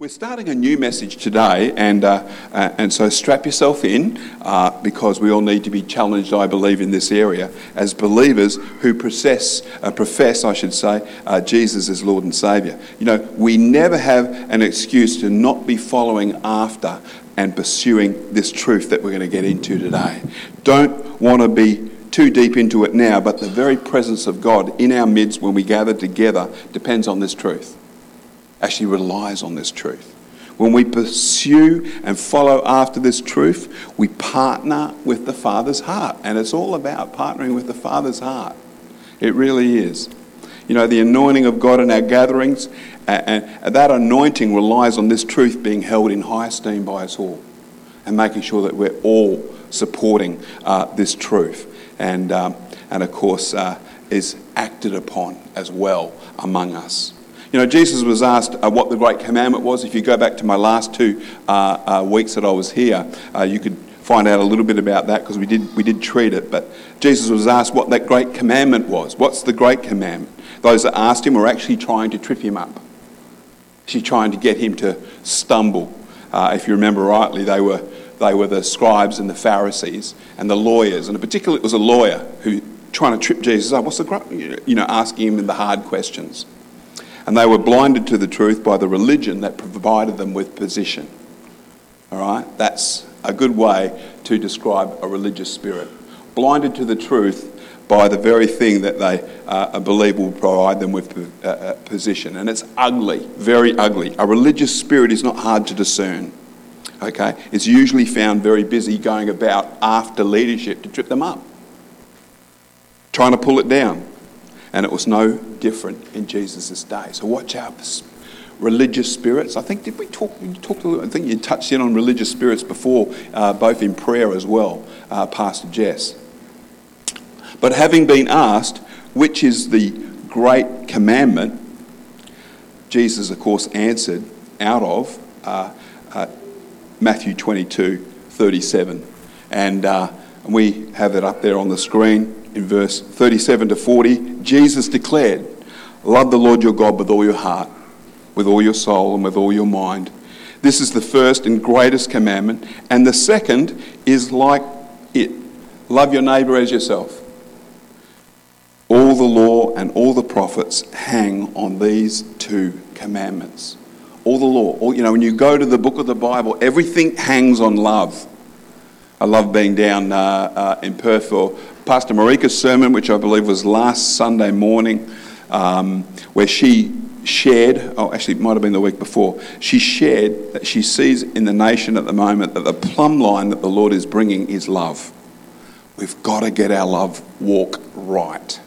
We're starting a new message today, and, uh, uh, and so strap yourself in uh, because we all need to be challenged, I believe, in this area as believers who profess, uh, profess I should say, uh, Jesus as Lord and Saviour. You know, we never have an excuse to not be following after and pursuing this truth that we're going to get into today. Don't want to be too deep into it now, but the very presence of God in our midst when we gather together depends on this truth actually relies on this truth. When we pursue and follow after this truth, we partner with the Father's heart. And it's all about partnering with the Father's heart. It really is. You know, the anointing of God in our gatherings, and that anointing relies on this truth being held in high esteem by us all and making sure that we're all supporting uh, this truth. And, um, and of course, uh, is acted upon as well among us. You know, Jesus was asked uh, what the great commandment was. If you go back to my last two uh, uh, weeks that I was here, uh, you could find out a little bit about that because we did, we did treat it. But Jesus was asked what that great commandment was. What's the great commandment? Those that asked him were actually trying to trip him up, actually trying to get him to stumble. Uh, if you remember rightly, they were, they were the scribes and the Pharisees and the lawyers. And in particular, it was a lawyer who trying to trip Jesus up. What's the, you know, asking him the hard questions. And they were blinded to the truth by the religion that provided them with position. All right? That's a good way to describe a religious spirit. Blinded to the truth by the very thing that they uh, believe will provide them with uh, uh, position. And it's ugly, very ugly. A religious spirit is not hard to discern. Okay? It's usually found very busy going about after leadership to trip them up, trying to pull it down. And it was no different in Jesus' day. So watch out religious spirits. I think, did we talk, we talked I think you touched in on religious spirits before, uh, both in prayer as well, uh, Pastor Jess. But having been asked, which is the great commandment, Jesus, of course, answered out of uh, uh Matthew 22 37. And uh, we have it up there on the screen in verse 37 to 40, Jesus declared, Love the Lord your God with all your heart, with all your soul, and with all your mind. This is the first and greatest commandment. And the second is like it love your neighbour as yourself. All the law and all the prophets hang on these two commandments. All the law. All, you know, when you go to the book of the Bible, everything hangs on love. I love being down uh, uh, in Perth for Pastor Marika's sermon, which I believe was last Sunday morning, um, where she shared, oh, actually, it might have been the week before, she shared that she sees in the nation at the moment that the plumb line that the Lord is bringing is love. We've got to get our love walk right.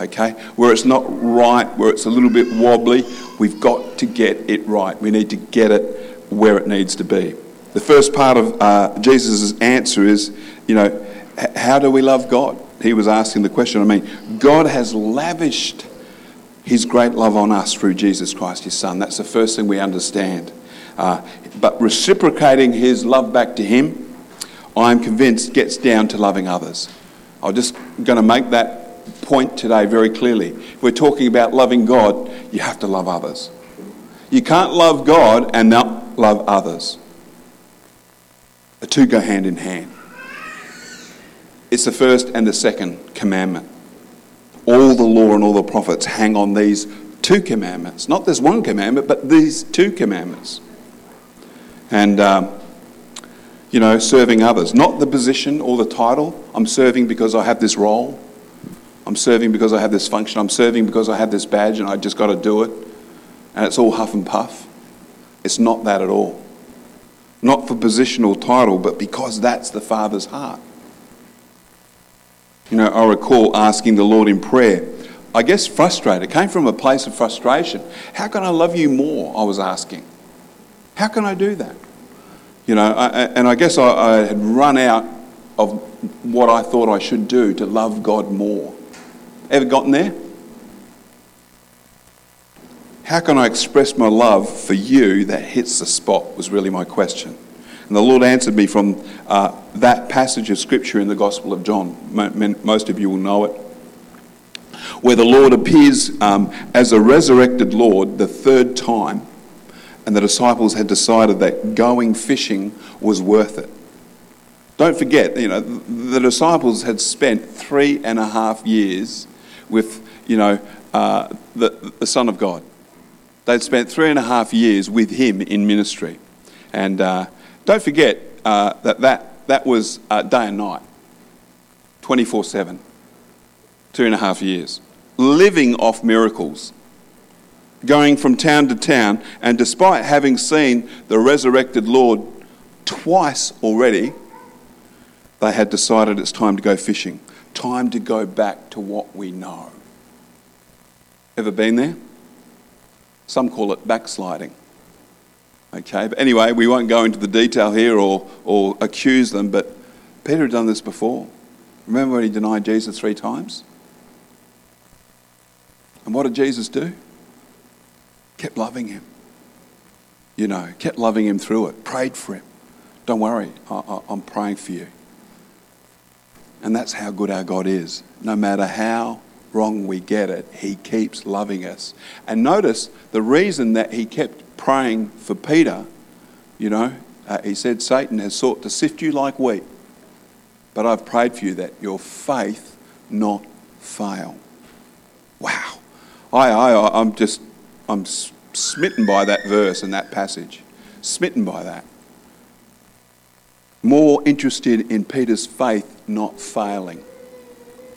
Okay? Where it's not right, where it's a little bit wobbly, we've got to get it right. We need to get it where it needs to be. The first part of uh, Jesus' answer is, you know, how do we love God? He was asking the question. I mean, God has lavished his great love on us through Jesus Christ, his Son. That's the first thing we understand. Uh, but reciprocating his love back to him, I'm convinced, gets down to loving others. I'm just going to make that point today very clearly. If we're talking about loving God, you have to love others. You can't love God and not love others. The two go hand in hand. It's the first and the second commandment. All the law and all the prophets hang on these two commandments. Not this one commandment, but these two commandments. And, um, you know, serving others. Not the position or the title. I'm serving because I have this role. I'm serving because I have this function. I'm serving because I have this badge and I just got to do it. And it's all huff and puff. It's not that at all. Not for position or title, but because that's the Father's heart. You know, I recall asking the Lord in prayer, I guess frustrated. It came from a place of frustration. How can I love you more? I was asking. How can I do that? You know, I, and I guess I, I had run out of what I thought I should do to love God more. Ever gotten there? How can I express my love for you that hits the spot? Was really my question. And the Lord answered me from uh, that passage of Scripture in the Gospel of John. Most of you will know it. Where the Lord appears um, as a resurrected Lord the third time and the disciples had decided that going fishing was worth it. Don't forget, you know, the disciples had spent three and a half years with, you know, uh, the, the Son of God. They'd spent three and a half years with him in ministry. And uh, don't forget uh, that, that that was uh, day and night, 24 7, two and a half years, living off miracles, going from town to town. And despite having seen the resurrected Lord twice already, they had decided it's time to go fishing, time to go back to what we know. Ever been there? Some call it backsliding. Okay, but anyway, we won't go into the detail here or, or accuse them, but Peter had done this before. Remember when he denied Jesus three times? And what did Jesus do? Kept loving him. You know, kept loving him through it, prayed for him. Don't worry, I, am praying for you. And that's how good our God is. No matter how wrong we get it, He keeps loving us. And notice the reason that He kept praying for Peter, you know, uh, He said, Satan has sought to sift you like wheat, but I've prayed for you that your faith not fail. Wow. I, I, I'm just, I'm smitten by that verse and that passage. Smitten by that more interested in Peter's faith not failing,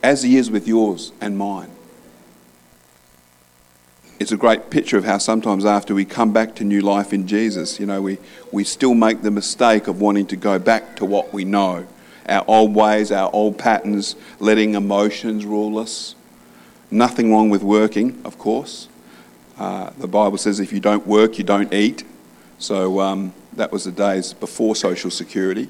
as he is with yours and mine. It's a great picture of how sometimes after we come back to new life in Jesus, you know, we, we still make the mistake of wanting to go back to what we know our old ways, our old patterns, letting emotions rule us. Nothing wrong with working, of course. Uh, the Bible says if you don't work, you don't eat. So um, that was the days before social security.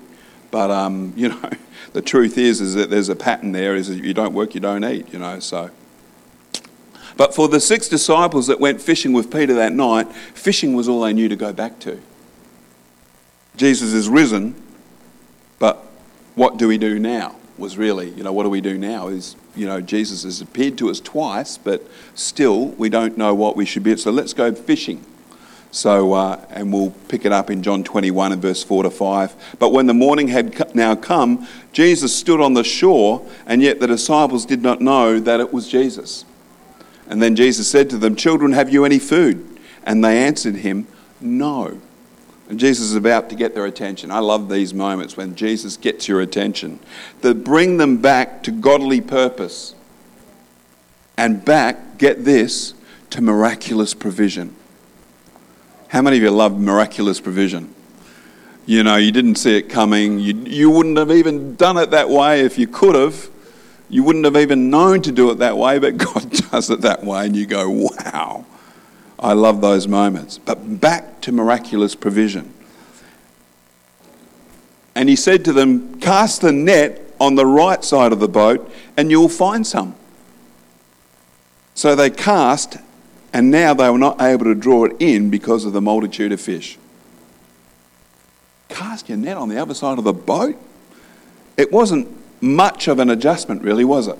But um, you know, the truth is, is that there's a pattern there: is you don't work, you don't eat. You know, so. But for the six disciples that went fishing with Peter that night, fishing was all they knew to go back to. Jesus is risen, but what do we do now? Was really, you know, what do we do now? Is you know, Jesus has appeared to us twice, but still we don't know what we should be. So let's go fishing. So, uh, and we'll pick it up in John 21 and verse 4 to 5. But when the morning had now come, Jesus stood on the shore, and yet the disciples did not know that it was Jesus. And then Jesus said to them, Children, have you any food? And they answered him, No. And Jesus is about to get their attention. I love these moments when Jesus gets your attention. That bring them back to godly purpose. And back, get this, to miraculous provision. How many of you love miraculous provision? You know, you didn't see it coming. You, you wouldn't have even done it that way if you could have. You wouldn't have even known to do it that way, but God does it that way, and you go, wow. I love those moments. But back to miraculous provision. And he said to them, Cast the net on the right side of the boat, and you'll find some. So they cast, and now they were not able to draw it in because of the multitude of fish. Cast your net on the other side of the boat? It wasn't much of an adjustment, really, was it?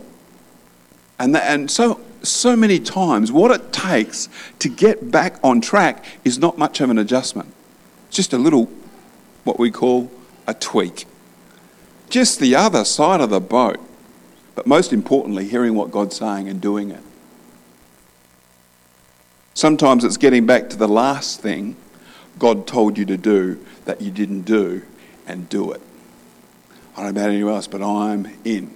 And, and so, so many times, what it takes to get back on track is not much of an adjustment. It's just a little, what we call a tweak. Just the other side of the boat. But most importantly, hearing what God's saying and doing it. Sometimes it's getting back to the last thing God told you to do that you didn't do and do it. I don't know about anyone else, but I'm in.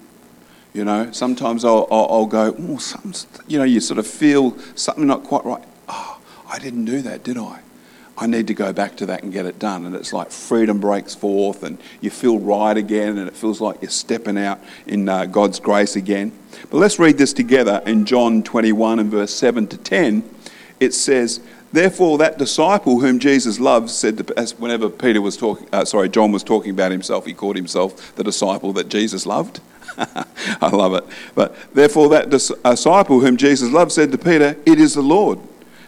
You know, sometimes I'll, I'll, I'll go, oh, you know, you sort of feel something not quite right. Oh, I didn't do that, did I? I need to go back to that and get it done. And it's like freedom breaks forth and you feel right again and it feels like you're stepping out in uh, God's grace again. But let's read this together in John 21 and verse 7 to 10 it says, Therefore, that disciple whom Jesus loved said, to, whenever Peter was talking, uh, sorry, John was talking about himself, he called himself the disciple that Jesus loved. I love it. But therefore, that disciple whom Jesus loved said to Peter, It is the Lord.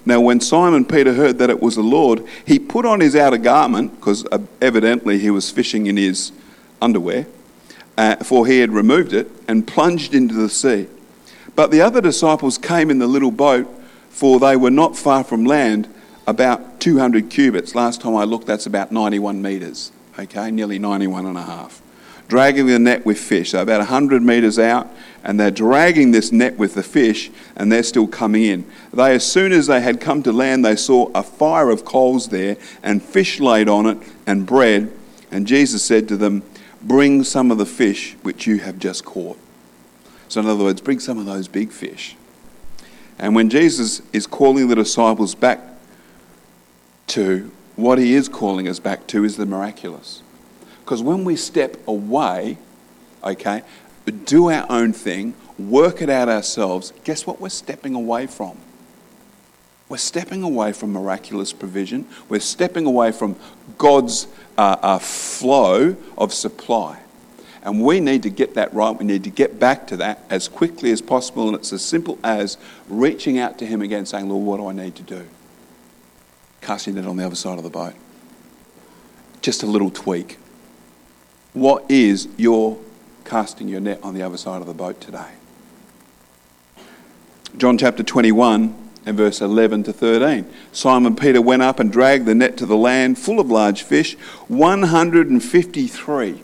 Now, when Simon Peter heard that it was the Lord, he put on his outer garment, because uh, evidently he was fishing in his underwear, uh, for he had removed it, and plunged into the sea. But the other disciples came in the little boat for they were not far from land, about 200 cubits. Last time I looked, that's about 91 metres, okay, nearly 91 and a half. Dragging the net with fish, so about 100 metres out, and they're dragging this net with the fish, and they're still coming in. They, as soon as they had come to land, they saw a fire of coals there, and fish laid on it, and bread. And Jesus said to them, Bring some of the fish which you have just caught. So, in other words, bring some of those big fish. And when Jesus is calling the disciples back to what he is calling us back to is the miraculous. Because when we step away, okay, do our own thing, work it out ourselves, guess what we're stepping away from? We're stepping away from miraculous provision. We're stepping away from God's uh, uh, flow of supply. And we need to get that right. We need to get back to that as quickly as possible. And it's as simple as reaching out to Him again, saying, Lord, what do I need to do? Casting it on the other side of the boat. Just a little tweak. What is your casting your net on the other side of the boat today? John chapter 21 and verse 11 to 13. Simon Peter went up and dragged the net to the land full of large fish, 153.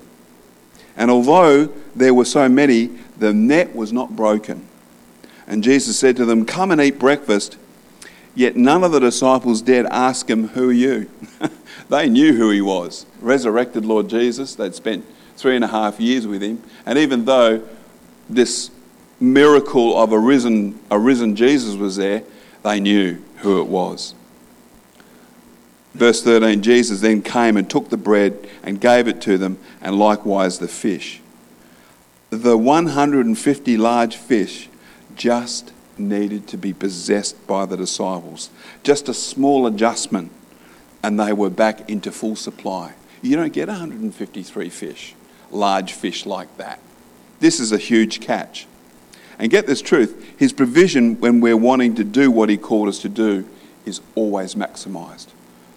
And although there were so many, the net was not broken. And Jesus said to them, Come and eat breakfast. Yet none of the disciples dared ask him, Who are you? they knew who he was. Resurrected Lord Jesus. They'd spent three and a half years with him. And even though this miracle of a risen, a risen Jesus was there, they knew who it was. Verse 13 Jesus then came and took the bread and gave it to them, and likewise the fish. The 150 large fish just needed to be possessed by the disciples. Just a small adjustment, and they were back into full supply. You don't get 153 fish, large fish like that. This is a huge catch. And get this truth His provision when we're wanting to do what He called us to do is always maximized.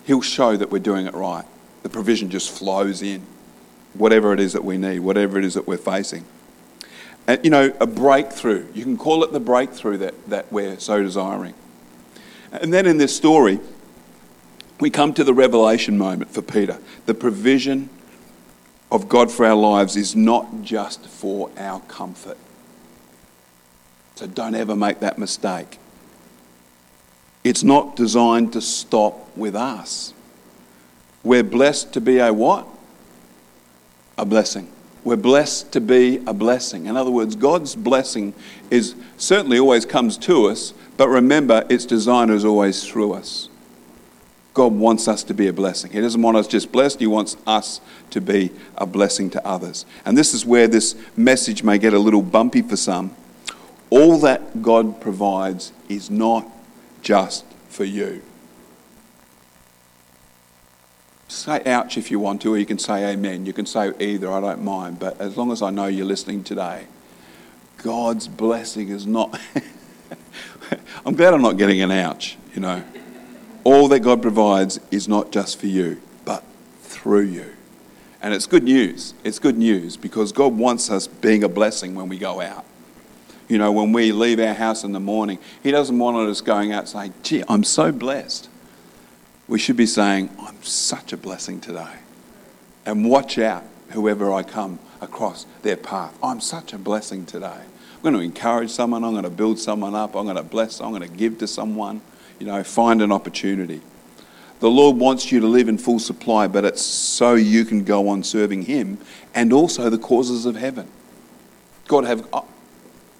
He'll show that we're doing it right. The provision just flows in, whatever it is that we need, whatever it is that we're facing. And, you know, a breakthrough. You can call it the breakthrough that, that we're so desiring. And then in this story, we come to the revelation moment for Peter. The provision of God for our lives is not just for our comfort. So don't ever make that mistake. It's not designed to stop with us. We're blessed to be a what? A blessing. We're blessed to be a blessing. In other words, God's blessing is certainly always comes to us, but remember, its design is always through us. God wants us to be a blessing. He doesn't want us just blessed, He wants us to be a blessing to others. And this is where this message may get a little bumpy for some. All that God provides is not just for you. Say ouch if you want to, or you can say amen. You can say either, I don't mind. But as long as I know you're listening today, God's blessing is not. I'm glad I'm not getting an ouch, you know. All that God provides is not just for you, but through you. And it's good news. It's good news because God wants us being a blessing when we go out. You know, when we leave our house in the morning, He doesn't want us going out saying, gee, I'm so blessed. We should be saying, I'm such a blessing today. And watch out, whoever I come across their path. I'm such a blessing today. I'm going to encourage someone, I'm going to build someone up, I'm going to bless, I'm going to give to someone, you know, find an opportunity. The Lord wants you to live in full supply, but it's so you can go on serving Him and also the causes of heaven. God have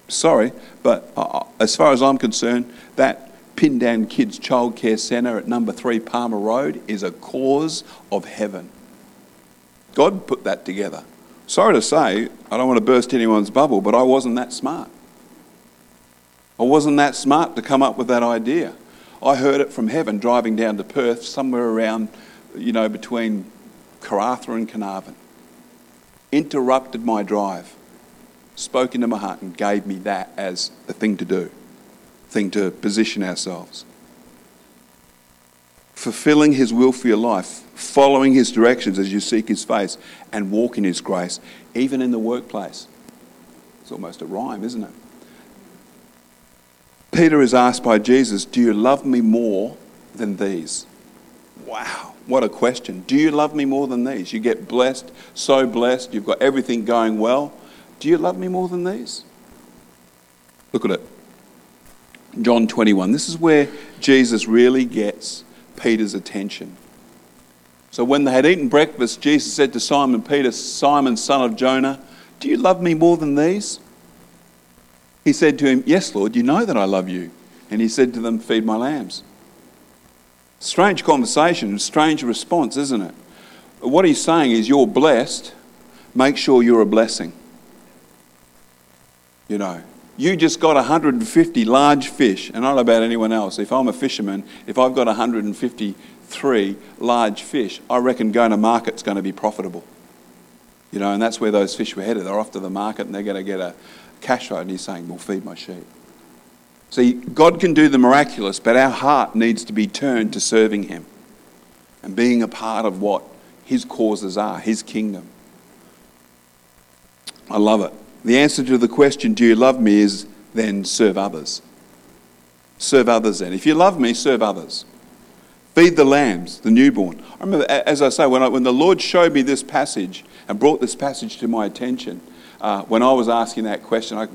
sorry, but uh, uh, as far as I'm concerned, that Pindan Kids Childcare Centre at number three Palmer Road is a cause of heaven. God put that together. Sorry to say, I don't want to burst anyone's bubble, but I wasn't that smart. I wasn't that smart to come up with that idea. I heard it from heaven driving down to Perth, somewhere around, you know, between Karratha and Carnarvon. Interrupted my drive spoke into my heart and gave me that as a thing to do, thing to position ourselves. Fulfilling His will for your life, following His directions as you seek His face, and walk in His grace, even in the workplace. It's almost a rhyme, isn't it? Peter is asked by Jesus, Do you love me more than these? Wow, what a question. Do you love me more than these? You get blessed, so blessed, you've got everything going well. Do you love me more than these? Look at it. John 21. This is where Jesus really gets Peter's attention. So when they had eaten breakfast, Jesus said to Simon Peter, Simon, son of Jonah, Do you love me more than these? He said to him, Yes, Lord, you know that I love you. And he said to them, Feed my lambs. Strange conversation, strange response, isn't it? What he's saying is, You're blessed, make sure you're a blessing. You know, you just got 150 large fish, and I don't know about anyone else. If I'm a fisherman, if I've got 153 large fish, I reckon going to market's going to be profitable. You know, and that's where those fish were headed. They're off to the market and they're going to get a cash ride, and he's saying, Well, feed my sheep. See, God can do the miraculous, but our heart needs to be turned to serving Him and being a part of what His causes are, His kingdom. I love it. The answer to the question, Do you love me? is then serve others. Serve others then. If you love me, serve others. Feed the lambs, the newborn. I remember, as I say, when, I, when the Lord showed me this passage and brought this passage to my attention, uh, when I was asking that question, I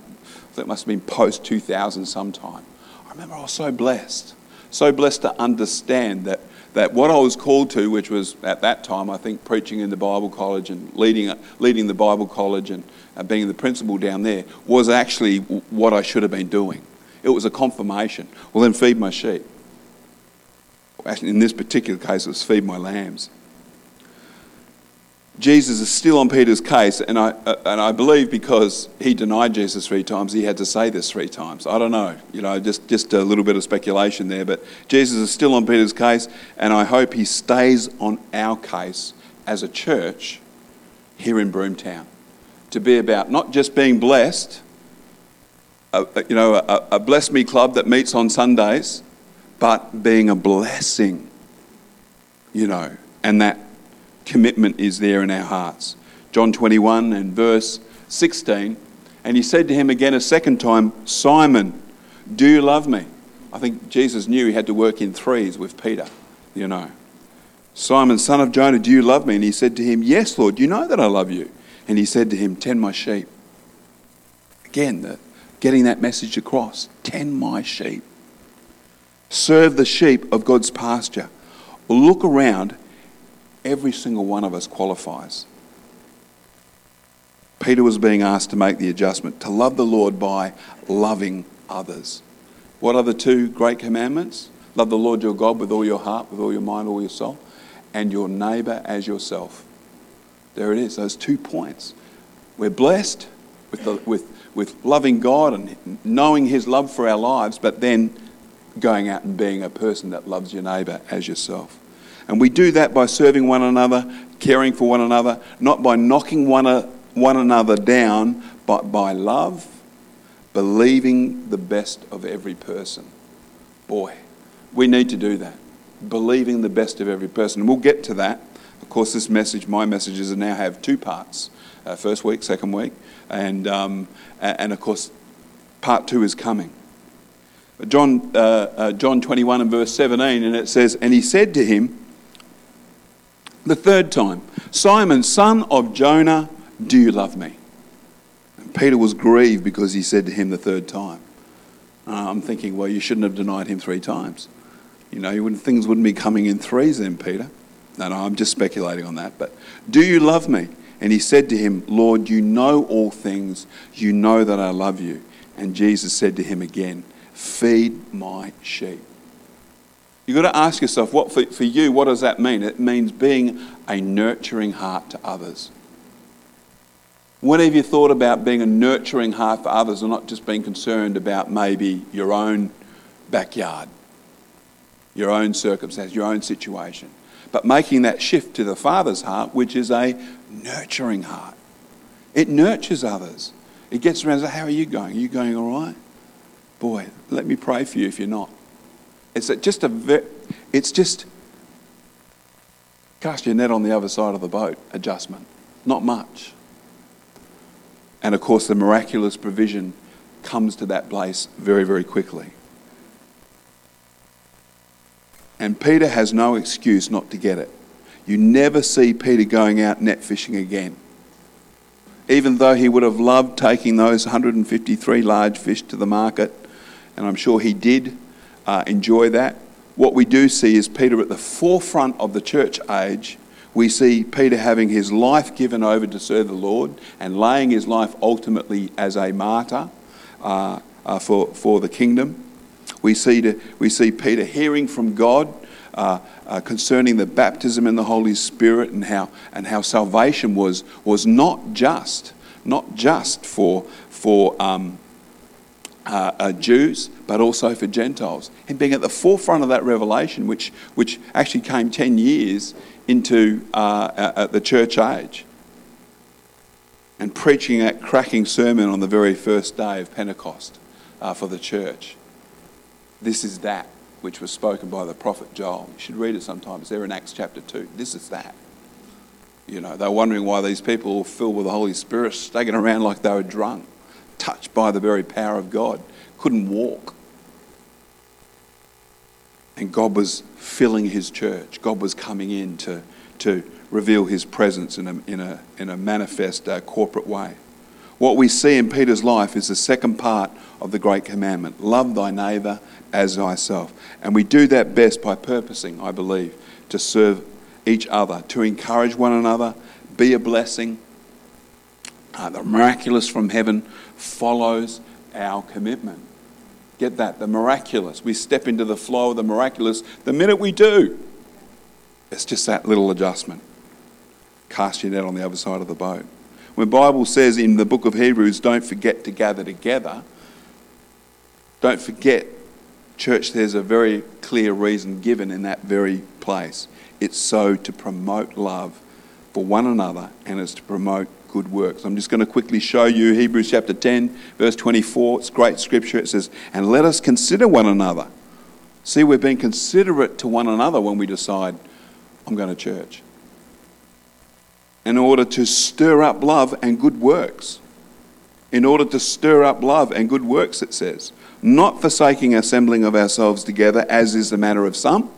it must have been post 2000 sometime. I remember I was so blessed, so blessed to understand that, that what I was called to, which was at that time, I think, preaching in the Bible college and leading, leading the Bible college and uh, being the principal down there, was actually what I should have been doing. It was a confirmation. Well, then feed my sheep. Actually, in this particular case, it was feed my lambs. Jesus is still on Peter's case, and I, uh, and I believe because he denied Jesus three times, he had to say this three times. I don't know, you know, just, just a little bit of speculation there, but Jesus is still on Peter's case, and I hope he stays on our case as a church here in Broomtown to be about not just being blessed, a, you know, a, a Bless Me club that meets on Sundays, but being a blessing, you know, and that commitment is there in our hearts. John 21 and verse 16. And he said to him again a second time, Simon, do you love me? I think Jesus knew he had to work in threes with Peter, you know. Simon, son of Jonah, do you love me? And he said to him, Yes, Lord, you know that I love you. And he said to him, Tend my sheep. Again, the, getting that message across tend my sheep. Serve the sheep of God's pasture. Look around Every single one of us qualifies. Peter was being asked to make the adjustment to love the Lord by loving others. What are the two great commandments? Love the Lord your God with all your heart, with all your mind, all your soul, and your neighbour as yourself. There it is, those two points. We're blessed with, the, with, with loving God and knowing His love for our lives, but then going out and being a person that loves your neighbour as yourself. And we do that by serving one another, caring for one another, not by knocking one, one another down, but by love, believing the best of every person. Boy, we need to do that. Believing the best of every person. And we'll get to that. Of course, this message, my messages, now have two parts uh, first week, second week, and, um, and of course, part two is coming. John, uh, uh, John 21 and verse 17, and it says, And he said to him, the third time, Simon, son of Jonah, do you love me? And Peter was grieved because he said to him the third time. Uh, I'm thinking, well, you shouldn't have denied him three times. You know, you wouldn't, things wouldn't be coming in threes then, Peter. No, no, I'm just speculating on that. But do you love me? And he said to him, Lord, you know all things. You know that I love you. And Jesus said to him again, Feed my sheep. You've got to ask yourself, what for, for you, what does that mean? It means being a nurturing heart to others. When have you thought about being a nurturing heart for others and not just being concerned about maybe your own backyard, your own circumstance, your own situation? But making that shift to the Father's heart, which is a nurturing heart. It nurtures others. It gets around and says, How are you going? Are you going all right? Boy, let me pray for you if you're not. It's just a, it's just cast your net on the other side of the boat adjustment. Not much. And of course, the miraculous provision comes to that place very, very quickly. And Peter has no excuse not to get it. You never see Peter going out net fishing again. Even though he would have loved taking those 153 large fish to the market, and I'm sure he did uh, enjoy that, what we do see is Peter at the forefront of the church age. We see Peter having his life given over to serve the Lord and laying his life ultimately as a martyr uh, uh, for, for the kingdom. We see, to, we see Peter hearing from God uh, uh, concerning the baptism in the Holy Spirit and how, and how salvation was, was not just, not just for, for um, uh, uh, Jews, but also for Gentiles. And being at the forefront of that revelation, which, which actually came 10 years into uh, the church age. And preaching that cracking sermon on the very first day of Pentecost uh, for the church. This is that which was spoken by the prophet Joel. You should read it sometimes. There in Acts chapter 2. This is that. You know, they're wondering why these people filled with the Holy Spirit, staggering around like they were drunk touched by the very power of God, couldn't walk. And God was filling his church. God was coming in to, to reveal his presence in a, in a, in a manifest uh, corporate way. What we see in Peter's life is the second part of the great commandment love thy neighbour as thyself. And we do that best by purposing, I believe, to serve each other, to encourage one another, be a blessing. Uh, the miraculous from heaven follows our commitment. Get that? The miraculous. We step into the flow of the miraculous the minute we do. It's just that little adjustment. Cast your net on the other side of the boat. When the Bible says in the book of Hebrews, don't forget to gather together, don't forget, church, there's a very clear reason given in that very place. It's so to promote love for one another and it's to promote good works. I'm just going to quickly show you Hebrews chapter 10, verse 24. It's great scripture. It says, And let us consider one another. See, we're being considerate to one another when we decide, I'm going to church. In order to stir up love and good works. In order to stir up love and good works, it says. Not forsaking assembling of ourselves together, as is the manner of some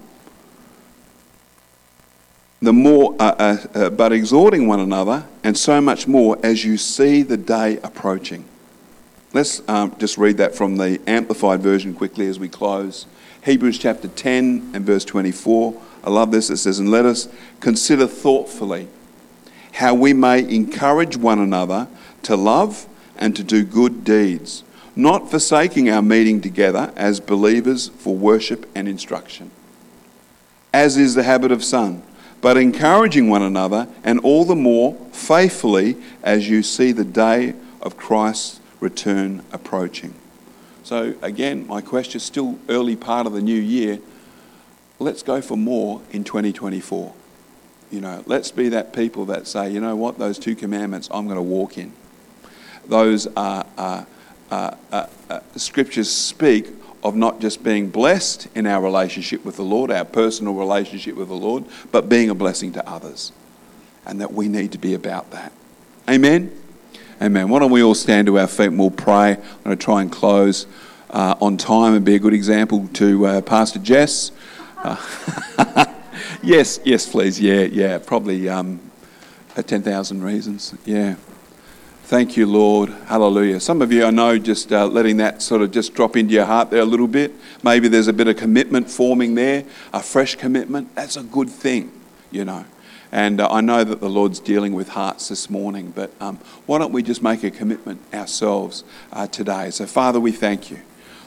the more, uh, uh, uh, but exhorting one another, and so much more as you see the day approaching. Let's um, just read that from the Amplified Version quickly as we close. Hebrews chapter 10 and verse 24. I love this. It says, And let us consider thoughtfully how we may encourage one another to love and to do good deeds, not forsaking our meeting together as believers for worship and instruction, as is the habit of some but encouraging one another, and all the more faithfully as you see the day of Christ's return approaching. So, again, my question is still early part of the new year. Let's go for more in 2024. You know, let's be that people that say, you know what, those two commandments I'm going to walk in. Those are, uh, uh, uh, scriptures speak of not just being blessed in our relationship with the Lord, our personal relationship with the Lord, but being a blessing to others. And that we need to be about that. Amen? Amen. Why don't we all stand to our feet and we'll pray? I'm going to try and close uh, on time and be a good example to uh, Pastor Jess. Uh, yes, yes, please. Yeah, yeah. Probably um, 10,000 reasons. Yeah. Thank you, Lord. Hallelujah. Some of you, I know, just uh, letting that sort of just drop into your heart there a little bit. Maybe there's a bit of commitment forming there, a fresh commitment. That's a good thing, you know. And uh, I know that the Lord's dealing with hearts this morning, but um, why don't we just make a commitment ourselves uh, today? So, Father, we thank you.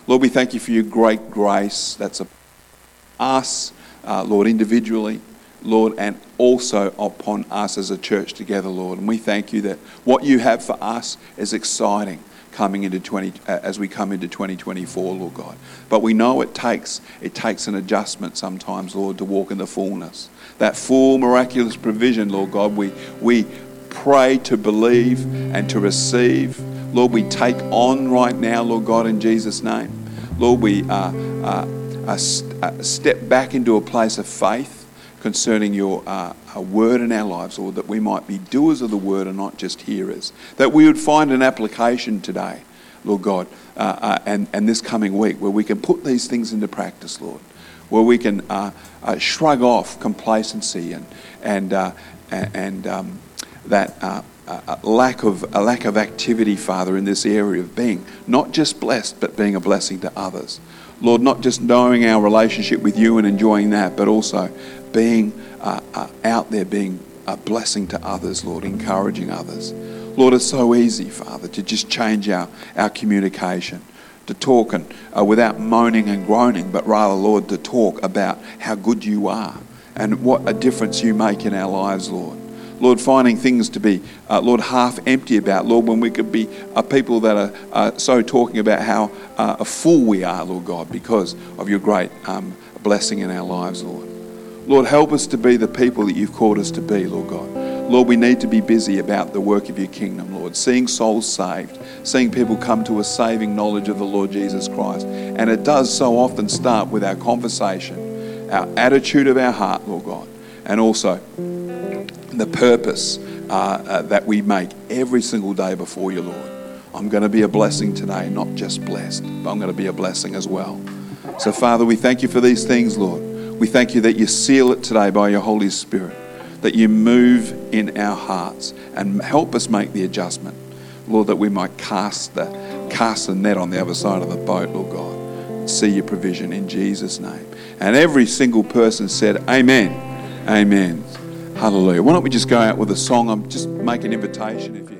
Lord, we thank you for your great grace that's us, uh, Lord, individually. Lord, and also upon us as a church together, Lord. And we thank you that what you have for us is exciting coming into 20 uh, as we come into 2024 lord god. But we know it takes it takes an adjustment sometimes lord to walk in the fullness. That full miraculous provision lord god we we pray to believe and to receive. Lord we take on right now lord god in jesus name. Lord we uh, uh, uh, step back into a place of faith concerning your uh, word in our lives, Lord, that we might be doers of the word and not just hearers. That we would find an application today, Lord God, uh, uh, and, and this coming week where we can put these things into practice, Lord. where we can uh, uh, shrug off complacency and, and, uh, and um, that lack, of, a lack of activity, Father, in this area of being not just blessed, but being a blessing to others. Lord, not just knowing our relationship with you and enjoying that, but also being uh, uh, out there, being a blessing to others, Lord, encouraging others. Lord, it's so easy, Father, to just change our, our communication, to talk and, uh, without moaning and groaning, but rather, Lord, to talk about how good you are and what a difference you make in our lives, Lord. Lord, finding things to be, uh, Lord, half empty about. Lord, when we could be a people that are uh, so talking about how uh, full we are, Lord God, because of your great um, blessing in our lives, Lord. Lord, help us to be the people that you've called us to be, Lord God. Lord, we need to be busy about the work of your kingdom, Lord, seeing souls saved, seeing people come to a saving knowledge of the Lord Jesus Christ. And it does so often start with our conversation, our attitude of our heart, Lord God, and also the purpose uh, uh, that we make every single day before you, Lord. I'm going to be a blessing today, not just blessed, but I'm going to be a blessing as well. So, Father, we thank you for these things, Lord. We thank you that you seal it today by your Holy Spirit, that you move in our hearts and help us make the adjustment, Lord, that we might cast the, cast the net on the other side of the boat, Lord God. See your provision in Jesus' name. And every single person said, Amen. Amen. Hallelujah. Why don't we just go out with a song? I'm just make an invitation if you